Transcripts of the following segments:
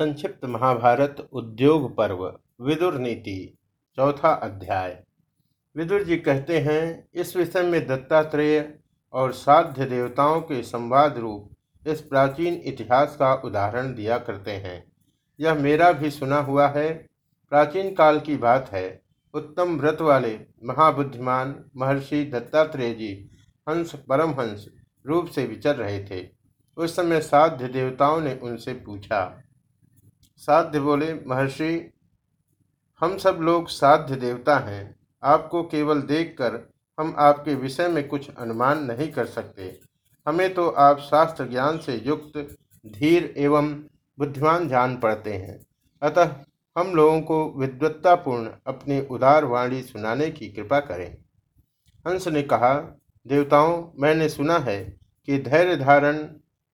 संक्षिप्त महाभारत उद्योग पर्व, विदुर नीति, चौथा अध्याय। विदुर जी कहते हैं, इस विषय में दत्तात्रेय और साध्य देवताओं के संवाद रूप इस प्राचीन इतिहास का उदाहरण दिया करते हैं। यह मेरा भी सुना हुआ है। प्राचीन काल की बात है। उत्तम व्रत वाले महाबुद्धिमान महर्षि दत्तात्रेय जी हंस परमहंस रूप से विचर रहे थे। उस समय साध्य देवताओं ने उनसे पूछा साध्य बोले, महर्षि, हम सब लोग साध्य देवता हैं। आपको केवल देखकर हम आपके विषय में कुछ अनुमान नहीं कर सकते। हमें तो आप शास्त्र ज्ञान से युक्त, धीर एवं बुद्धिमान जान पड़ते हैं। अतः हम लोगों को विद्वत्तापूर्ण अपनी उदार वाणी सुनाने की कृपा करें। हंस ने कहा, देवताओं, मैंने सुना है कि धैर्य धारण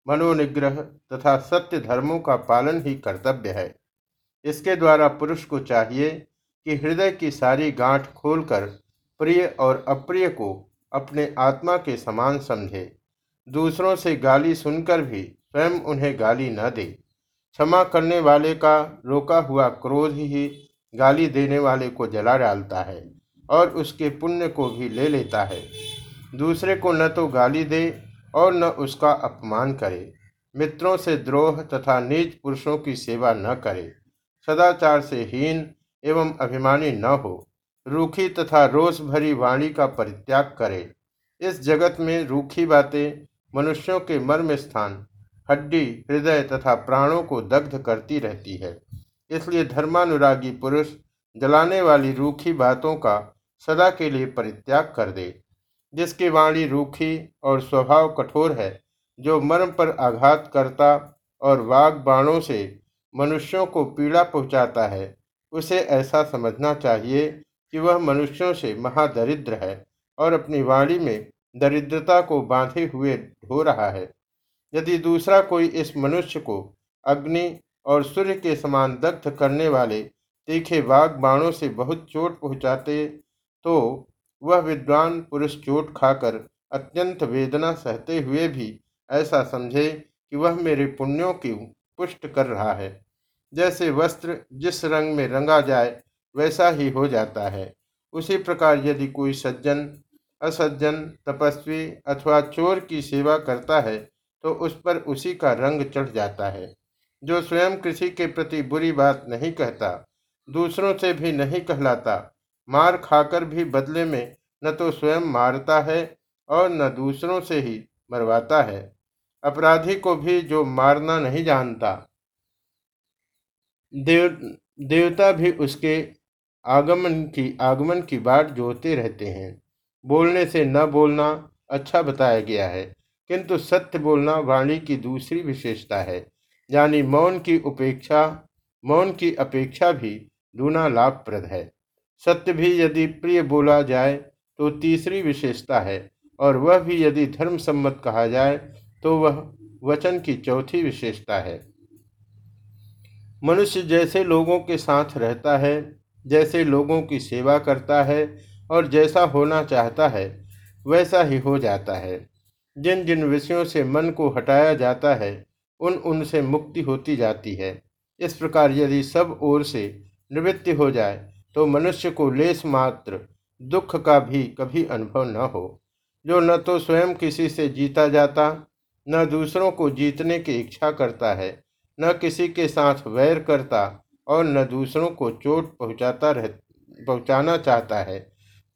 मनोनिग्रह तथा सत्य धर्मों का पालन ही कर्तव्य है। इसके द्वारा पुरुष को चाहिए कि हृदय की सारी गांठ खोलकर प्रिय और अप्रिय को अपने आत्मा के समान समझे। दूसरों से गाली सुनकर भी स्वयं उन्हें गाली न दे। क्षमा करने वाले का रोका हुआ क्रोध ही गाली देने वाले को जला डालता है और उसके पुण्य को भी ले लेता है। दूसरे को न तो गाली दे और न उसका अपमान करे। मित्रों से द्रोह तथा नीच पुरुषों की सेवा न करे। सदाचार से हीन एवं अभिमानी न हो। रूखी तथा रोष भरी वाणी का परित्याग करे। इस जगत में रूखी बातें मनुष्यों के मर्म स्थान, हड्डी, हृदय तथा प्राणों को दग्ध करती रहती है। इसलिए धर्मानुरागी पुरुष जलाने वाली रूखी बातों का सदा के लिए परित्याग कर दे। जिसकी वाणी रूखी और स्वभाव कठोर है, जो मर्म पर आघात करता और वाग बाणों से मनुष्यों को पीड़ा पहुंचाता है, उसे ऐसा समझना चाहिए कि वह मनुष्यों से महादरिद्र है और अपनी वाणी में दरिद्रता को बांधे हुए ढो रहा है। यदि दूसरा कोई इस मनुष्य को अग्नि और सूर्य के समान दग्ध करने वाले तीखे वाग बाणों से बहुत चोट पहुंचाते तो वह विद्वान पुरुष चोट खाकर अत्यंत वेदना सहते हुए भी ऐसा समझे कि वह मेरे पुण्यों की पुष्ट कर रहा है। जैसे वस्त्र जिस रंग में रंगा जाए, वैसा ही हो जाता है। उसी प्रकार यदि कोई सज्जन, असज्जन, तपस्वी अथवा चोर की सेवा करता है तो उस पर उसी का रंग चढ़ जाता है। जो स्वयं किसी के प्रति बुरी बात नहीं कहता, दूसरों से भी नहीं कहलाता मार खाकर भी बदले में न तो स्वयं मारता है और न दूसरों से ही मरवाता है। अपराधी को भी जो मारना नहीं जानता, देव, देवता भी उसके आगमन की आगमन की बाट जोते रहते हैं। बोलने से न बोलना अच्छा बताया गया है, किंतु सत्य बोलना वाणी की दूसरी विशेषता है। यानी मौन की उपेक्षा, मौन की अपेक्षा भी दूना लाभप्रद है। सत्य भी यदि प्रिय बोला जाए तो तीसरी विशेषता है, और वह भी यदि धर्म सम्मत कहा जाए तो वह वचन की चौथी विशेषता है। मनुष्य जैसे लोगों के साथ रहता है, जैसे लोगों की सेवा करता है, और जैसा होना चाहता है, वैसा ही हो जाता है। जिन जिन विषयों से मन को हटाया जाता है, उन उनसे मुक्ति होती जाती है। इस प्रकार यदि सब ओर से निवृत्ति हो जाए तो मनुष्य को लेस मात्र दुख का भी कभी अनुभव न हो। जो न तो स्वयं किसी से जीता जाता, न दूसरों को जीतने की इच्छा करता है, न किसी के साथ वैर करता और न दूसरों को चोट पहुंचाता रह, पहुंचाना चाहता है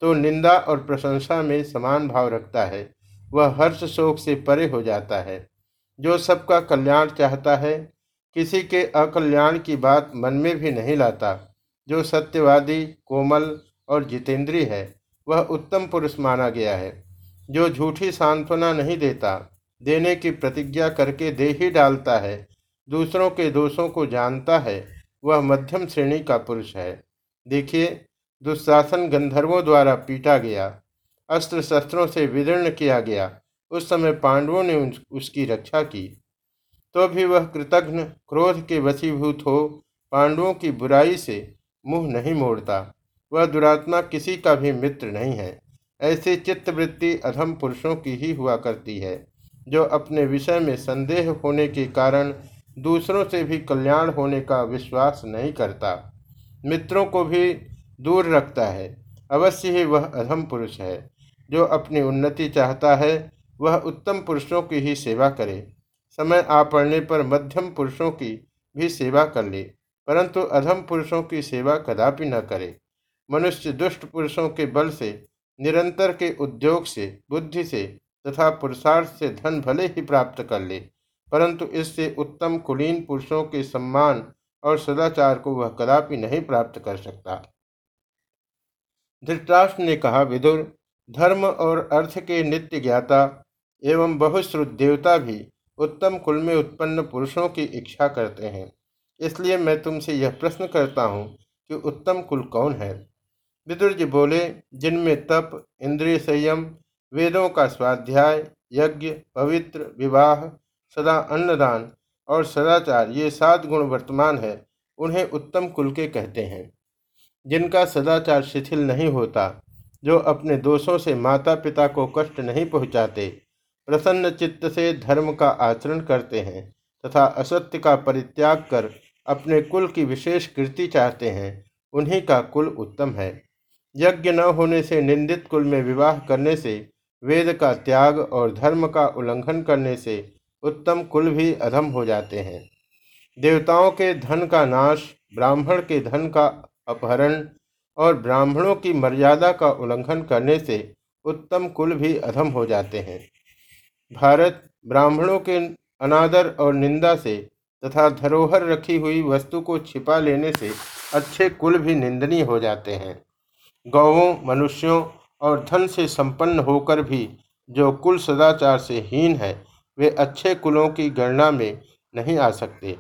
तो निंदा और प्रशंसा में समान भाव रखता है, वह हर्ष शोक से परे हो जाता है। जो सबका कल्याण चाहता है, किसी के अकल्याण की बात मन में भी नहीं लाता जो सत्यवादी, कोमल और जितेंद्रीय है, वह उत्तम पुरुष माना गया है। जो झूठी सांत्वना नहीं देता, देने की प्रतिज्ञा करके दे ही डालता है, दूसरों के दोषों को जानता है, वह मध्यम श्रेणी का पुरुष है। देखिए, दुशासन गंधर्वों द्वारा पीटा गया अस्त्र शस्त्रों से विदीर्ण किया गया, उस समय पांडवों ने उसकी रक्षा की। तो भी वह कृतघ्न, क्रोध के वशीभूत हो, पांडवों की बुराई से मुँह नहीं मोड़ता। वह दुरात्मा किसी का भी मित्र नहीं है। ऐसी चित्तवृत्ति अधम पुरुषों की ही हुआ करती है, जो अपने विषय में संदेह होने के कारण दूसरों से भी कल्याण होने का विश्वास नहीं करता। मित्रों को भी दूर रखता है। अवश्य ही वह अधम पुरुष है। जो अपनी उन्नति चाहता है, वह उत्तम पुरुषों की ही सेवा करे। समय आ पड़ने पर मध्यम पुरुषों की भी सेवा कर ले। परंतु अधम पुरुषों की सेवा कदापि न करे। मनुष्य दुष्ट पुरुषों के बल से, निरंतर के उद्योग से, बुद्धि से तथा पुरुषार्थ से धन भले ही प्राप्त कर ले, परंतु इससे उत्तम कुलीन पुरुषों के सम्मान और सदाचार को वह कदापि नहीं प्राप्त कर सकता। धृतराष्ट्र ने कहा, विदुर, धर्म और अर्थ के नित्य ज्ञाता एवं बहुश्रुत देवता भी उत्तम कुल में उत्पन्न पुरुषों की इच्छा करते हैं। इसलिए मैं तुमसे यह प्रश्न करता हूँ कि उत्तम कुल कौन है? विदुर जी बोले, जिनमें तप, इंद्रिय संयम, वेदों का स्वाध्याय, यज्ञ, पवित्र, विवाह, सदा अन्नदान और सदाचार, ये सात गुण वर्तमान है, उन्हें उत्तम कुल के कहते हैं। जिनका सदाचार शिथिल नहीं होता, जो अपने दोषों से माता पिता को कष्ट नहीं पहुंचाते, प्रसन्न चित्त से धर्म का आचरण करते हैं, तथा असत्य का परित्याग कर अपने कुल की विशेष कृति चाहते हैं, उन्हीं का कुल उत्तम है। यज्ञ न होने से, निंदित कुल में विवाह करने से, वेद का त्याग और धर्म का उल्लंघन करने से उत्तम कुल भी अधम हो जाते हैं। देवताओं के धन का नाश, ब्राह्मण के धन का अपहरण और ब्राह्मणों की मर्यादा का उल्लंघन करने से उत्तम कुल भी अधम हो जाते हैं। भारत ब्राह्मणों के अनादर और निंदा से तथा धरोहर रखी हुई वस्तु को छिपा लेने से अच्छे कुल भी निंदनीय हो जाते हैं। गौवों, मनुष्यों और धन से संपन्न होकर भी जो कुल सदाचार से हीन है, वे अच्छे कुलों की गणना में नहीं आ सकते।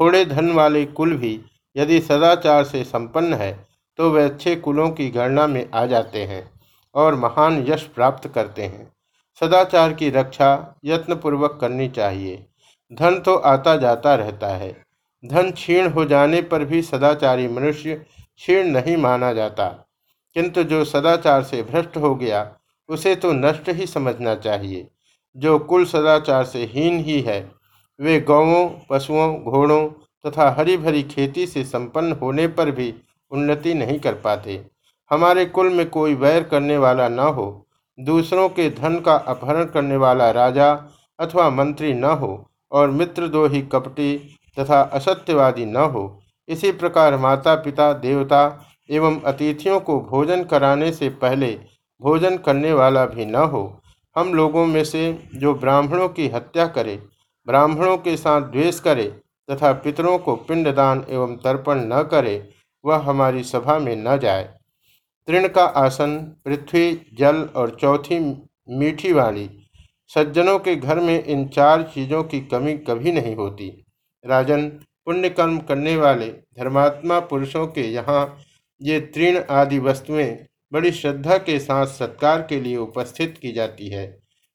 थोड़े धन वाले कुल भी यदि सदाचार से संपन्न है तो वे अच्छे कुलों की गणना में आ जाते हैं और महान यश प्राप्त करते हैं। सदाचार की रक्षा यत्नपूर्वक करनी चाहिए। धन तो आता जाता रहता है। धन क्षीण हो जाने पर भी सदाचारी मनुष्य क्षीण नहीं माना जाता। किंतु जो सदाचार से भ्रष्ट हो गया, उसे तो नष्ट ही समझना चाहिए। जो कुल सदाचार से हीन ही है, वे गौवों, पशुओं, घोड़ों तथा हरी भरी खेती से संपन्न होने पर भी उन्नति नहीं कर पाते। हमारे कुल में कोई वैर करने वाला न हो, दूसरों के धन का अपहरण करने वाला राजा अथवा मंत्री न हो और मित्र दो ही कपटी तथा असत्यवादी न हो। इसी प्रकार माता पिता देवता एवं अतिथियों को भोजन कराने से पहले भोजन करने वाला भी न हो। हम लोगों में से जो ब्राह्मणों की हत्या करे, ब्राह्मणों के साथ द्वेष करे तथा पितरों को पिंडदान एवं तर्पण न करे, वह हमारी सभा में न जाए। तृण का आसन, पृथ्वी, जल और चौथी मीठी वाली सज्जनों के घर में इन चार चीज़ों की कमी कभी नहीं होती। राजन, पुण्यकर्म करने वाले, धर्मात्मा पुरुषों के यहाँ ये तृण आदि वस्तुएँ बड़ी श्रद्धा के साथ सत्कार के लिए उपस्थित की जाती है।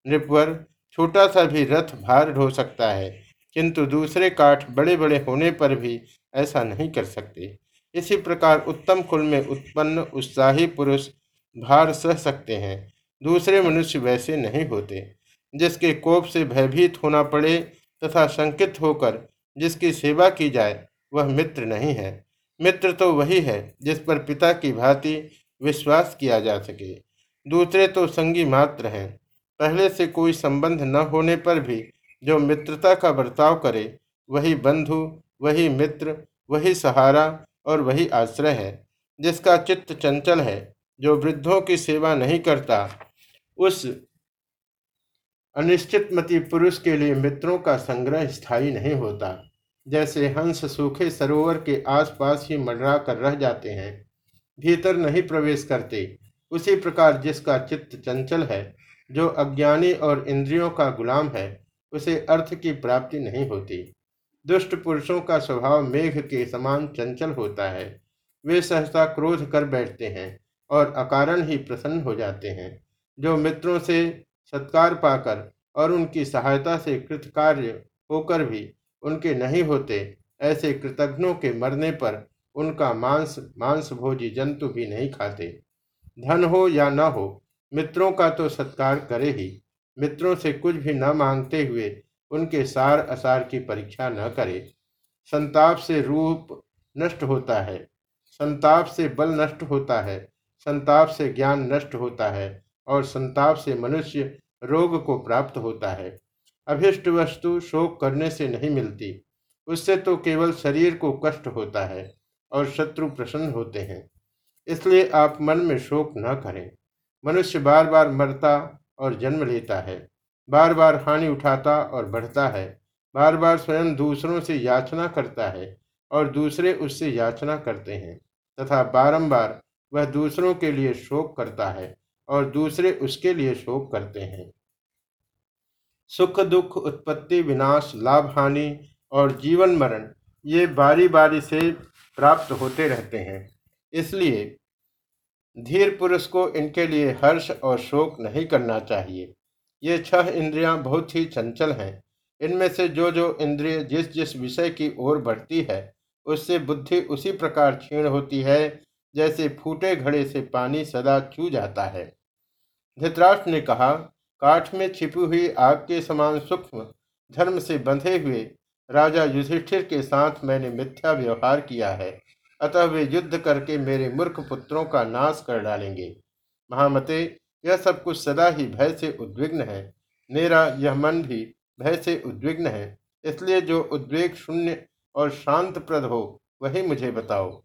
नृपवर, छोटा सा भी रथ भार ढो सकता है, किंतु दूसरे काठ बड़े बड़े होने पर भी ऐसा नहीं कर सकते। इसी प्रकार उत्तम कुल में उत्पन्न उत्साही पुरुष भार सह सकते हैं, दूसरे मनुष्य वैसे नहीं होते। जिसके कोप से भयभीत होना पड़े तथा संकित होकर जिसकी सेवा की जाए, वह मित्र नहीं है। मित्र तो वही है जिस पर पिता की भांति विश्वास किया जा सके। दूसरे तो संगी मात्र हैं। पहले से कोई संबंध न होने पर भी जो मित्रता का बर्ताव करे, वही बंधु, वही मित्र, वही सहारा और वही आश्रय है, जिसका चित्त चंचल है, जो वृद्धों की सेवा नहीं करता, उस अनिश्चितमती पुरुष के लिए मित्रों का संग्रह स्थायी नहीं होता। जैसे हंस सूखे सरोवर के आसपास ही मंडरा कर रह जाते हैं, भीतर नहीं प्रवेश करते, उसी प्रकार जिसका चित्त चंचल है, जो अज्ञानी और इंद्रियों का गुलाम है, उसे अर्थ की प्राप्ति नहीं होती। दुष्ट पुरुषों का स्वभाव मेघ के समान चंचल होता है। वे सहसा क्रोध कर बैठते हैं और अकारण ही प्रसन्न हो जाते हैं, जो मित्रों से सत्कार पाकर और उनकी सहायता से कृतकार्य होकर भी उनके नहीं होते, ऐसे कृतज्ञों के मरने पर उनका मांस मांस भोजी जंतु भी नहीं खाते। धन हो या न हो, मित्रों का तो सत्कार करे ही। मित्रों से कुछ भी न मांगते हुए उनके सार असार की परीक्षा न करे। संताप से रूप नष्ट होता है। संताप से बल नष्ट होता है। संताप से ज्ञान नष्ट होता है। और संताप से मनुष्य रोग को प्राप्त होता है। अभिष्ट वस्तु शोक करने से नहीं मिलती। उससे तो केवल शरीर को कष्ट होता है और शत्रु प्रसन्न होते हैं। इसलिए आप मन में शोक न करें। मनुष्य बार बार मरता और जन्म लेता है। बार बार हानि उठाता और बढ़ता है। बार बार स्वयं दूसरों से याचना करता है और दूसरे उससे याचना करते हैं। तथा बारंबार वह दूसरों के लिए शोक करता है। और दूसरे उसके लिए शोक करते हैं। सुख दुख उत्पत्ति विनाश लाभ हानि और जीवन मरण, ये बारी बारी से प्राप्त होते रहते हैं। इसलिए धीर पुरुष को इनके लिए हर्ष और शोक नहीं करना चाहिए। ये छह इंद्रियाँ बहुत ही चंचल हैं। इनमें से जो जो इंद्रिय जिस जिस विषय की ओर बढ़ती है, उससे बुद्धि उसी प्रकार क्षीण होती है, जैसे फूटे घड़े से पानी सदा चू जाता है। धृतराष्ट्र ने कहा, काठ में छिपी हुई आग के समान सूक्ष्म धर्म से बंधे हुए राजा युधिष्ठिर के साथ मैंने मिथ्या व्यवहार किया है। अतः वे युद्ध करके मेरे मूर्ख पुत्रों का नाश कर डालेंगे। महामते, यह सब कुछ सदा ही भय से उद्विग्न है। मेरा यह मन भी भय से उद्विग्न है। इसलिए जो उद्वेग शून्य और शांत प्रद हो, वही मुझे बताओ।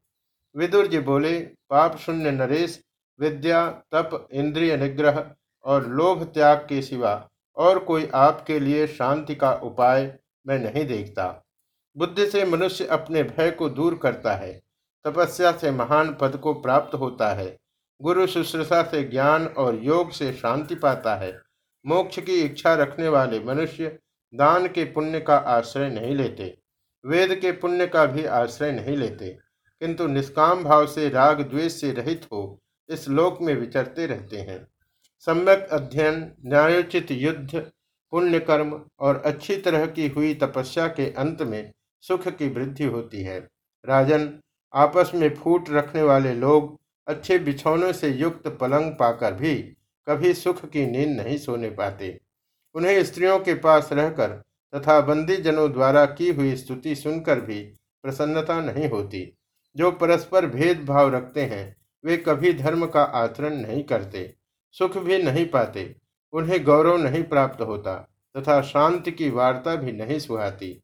विदुर जी बोले, पाप शून्य नरेश विद्या, तप, इंद्रिय निग्रह और लोभ त्याग के सिवा और कोई आपके लिए शांति का उपाय मैं नहीं देखता। बुद्धि से मनुष्य अपने भय को दूर करता है, तपस्या से महान पद को प्राप्त होता है, गुरु शुश्रूषा से ज्ञान और योग से शांति पाता है, मोक्ष की इच्छा रखने वाले मनुष्य दान के पुण्य का आश्रय नहीं लेते, वेद के पुण्य का भी आश्रय नहीं लेते, किंतु निष्काम भाव से राग द्वेष से रहित हो इस लोक में विचरते रहते हैं। सम्यक अध्ययन, न्यायोचित युद्ध पुण्य कर्म और अच्छी तरह की हुई तपस्या के अंत में सुख की वृद्धि होती है। राजन, आपस में फूट रखने वाले लोग अच्छे बिछौनों से युक्त पलंग पाकर भी कभी सुख की नींद नहीं सोने पाते। उन्हें स्त्रियों के पास रहकर तथा बंदी जनों द्वारा की हुई स्तुति सुनकर भी प्रसन्नता नहीं होती। जो परस्पर भेदभाव रखते हैं वे कभी धर्म का आचरण नहीं करते, सुख भी नहीं पाते, उन्हें गौरव नहीं प्राप्त होता तथा शांति की वार्ता भी नहीं सुहाती।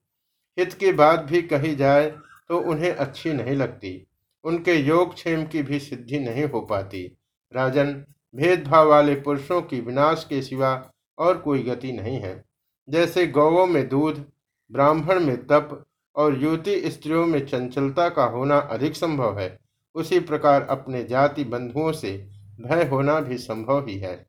हित की बात भी कही जाए तो उन्हें अच्छी नहीं लगती, उनके योग क्षेम की भी सिद्धि नहीं हो पाती। राजन, भेदभाव वाले पुरुषों की विनाश के सिवा और कोई गति नहीं है। जैसे गौवों में दूध, ब्राह्मण में तप और युवती स्त्रियों में चंचलता का होना अधिक संभव है उसी प्रकार अपने जाति बंधुओं से भय होना भी संभव ही है।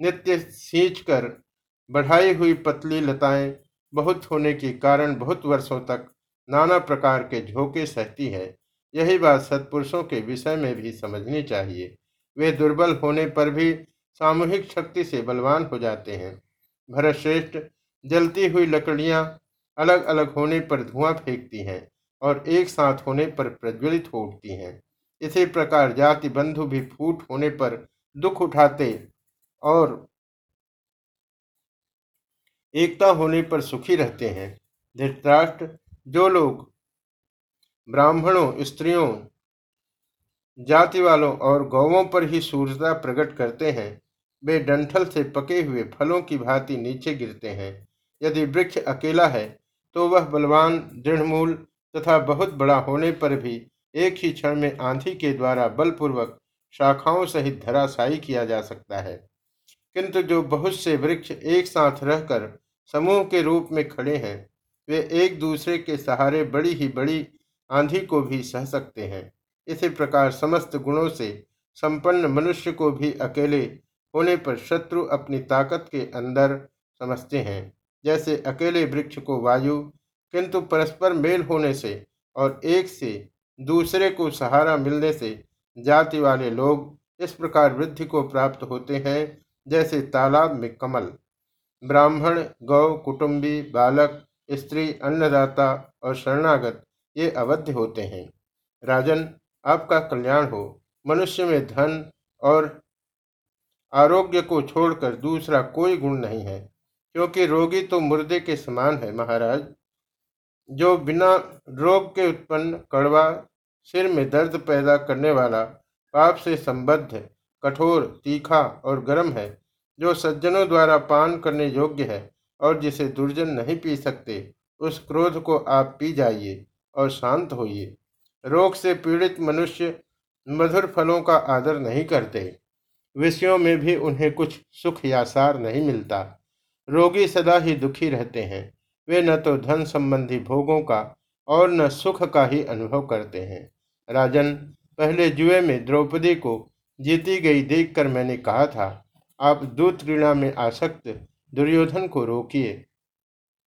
नित्य सींच कर बढ़ाई हुई पतली लताएँ बहुत होने के कारण बहुत वर्षों तक नाना प्रकार के झोंके सहती हैं। यही बात सत्पुरुषों के विषय में भी समझनी चाहिए। वे दुर्बल होने पर भी सामूहिक शक्ति से बलवान हो जाते हैं। भरतश्रेष्ठ जलती हुई लकड़ियाँ अलग अलग होने पर धुआँ फेंकती हैं और एक साथ होने पर प्रज्वलित हो उठती हैं। इसी प्रकार जाति बंधु भी फूट होने पर दुख उठाते और एकता होने पर सुखी रहते हैं। धृतराष्ट्र, जो लोग ब्राह्मणों, स्त्रियों जाति वालों और गौवों पर ही सूर्यता प्रकट करते हैं, वे डंठल से पके हुए फलों की भांति नीचे गिरते हैं। यदि वृक्ष अकेला है तो वह बलवान, दृढ़मूल तथा बहुत बड़ा होने पर भी एक ही क्षण में आंधी के द्वारा बलपूर्वक शाखाओं सहित धराशायी किया जा सकता है। किंतु जो बहुत से वृक्ष एक साथ रहकर समूह के रूप में खड़े हैं, वे एक दूसरे के सहारे बड़ी ही बड़ी आंधी को भी सह सकते हैं। इसी प्रकार समस्त गुणों से संपन्न मनुष्य को भी अकेले होने पर शत्रु अपनी ताकत के अंदर समझते हैं। जैसे अकेले वृक्ष को वायु, किंतु परस्पर मेल होने से और एक से दूसरे को सहारा मिलने से जाति वाले लोग इस प्रकार वृद्धि को प्राप्त होते हैं, जैसे तालाब में कमल। ब्राह्मण, गौ, कुटुंबी, बालक, स्त्री, अन्नदाता और शरणागत, ये अवध्य होते हैं। राजन, आपका कल्याण हो। मनुष्य में धन और आरोग्य को छोड़कर दूसरा कोई गुण नहीं है, क्योंकि रोगी तो मुर्दे के समान है, महाराज। जो बिना रोग के उत्पन्न कड़वा सिर में दर्द पैदा करने वाला पाप से संबद्ध कठोर, तीखा और गर्म है, जो सज्जनों द्वारा पान करने योग्य है और जिसे दुर्जन नहीं पी सकते, उस क्रोध को आप पी जाइए और शांत होइए। रोग से पीड़ित मनुष्य मधुर फलों का आदर नहीं करते। विषयों में भी उन्हें कुछ सुख या सार नहीं मिलता। रोगी सदा ही दुखी रहते हैं। वे न तो धन संबंधी भोगों का और न सुख का ही अनुभव करते हैं। राजन, पहले जुए में द्रौपदी को जीती गई देखकर मैंने कहा था, आप दूत क्रीड़ा में आसक्त दुर्योधन को रोकिए।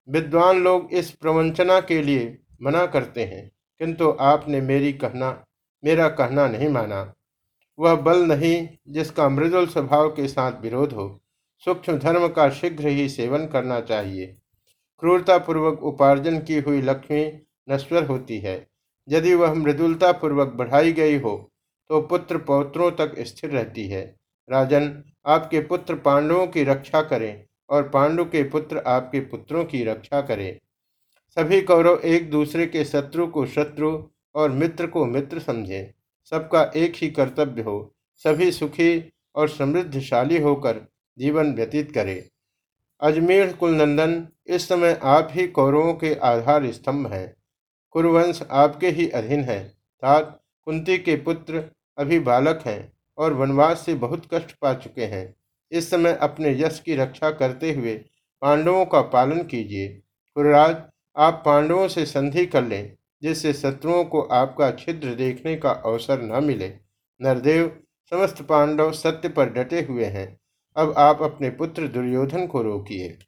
विद्वान लोग इस प्रवंचना के लिए मना करते हैं, किंतु आपने मेरी कहना, मेरा कहना नहीं माना। वह बल नहीं जिसका मृदुल स्वभाव के साथ विरोध हो, सूक्ष्म धर्म का शीघ्र ही सेवन करना चाहिए। क्रूरतापूर्वक उपार्जन की हुई लक्ष्मी नश्वर होती है। यदि वह मृदुलता पूर्वक बढ़ाई गई हो तो पुत्र पौत्रों तक स्थिर रहती है। राजन, आपके पुत्र पांडवों की रक्षा करें और पांडु के पुत्र आपके पुत्रों की रक्षा करें। सभी कौरव एक दूसरे के शत्रु को शत्रु और मित्र को मित्र समझें। सबका एक ही कर्तव्य हो, सभी सुखी और समृद्धशाली होकर जीवन व्यतीत करें। अजमेर कुलनंदन, इस समय आप ही कौरवों के आधार स्तंभ हैं। कुरुवंश आपके ही अधीन है तात कुंती के पुत्र अभी बालक हैं और वनवास से बहुत कष्ट पा चुके हैं। इस समय अपने यश की रक्षा करते हुए पांडवों का पालन कीजिए। कुरराज आप पांडवों से संधि कर लें, जिससे शत्रुओं को आपका छिद्र देखने का अवसर न मिले। नरदेव, समस्त पांडव सत्य पर डटे हुए हैं। अब आप अपने पुत्र दुर्योधन को रोकिए।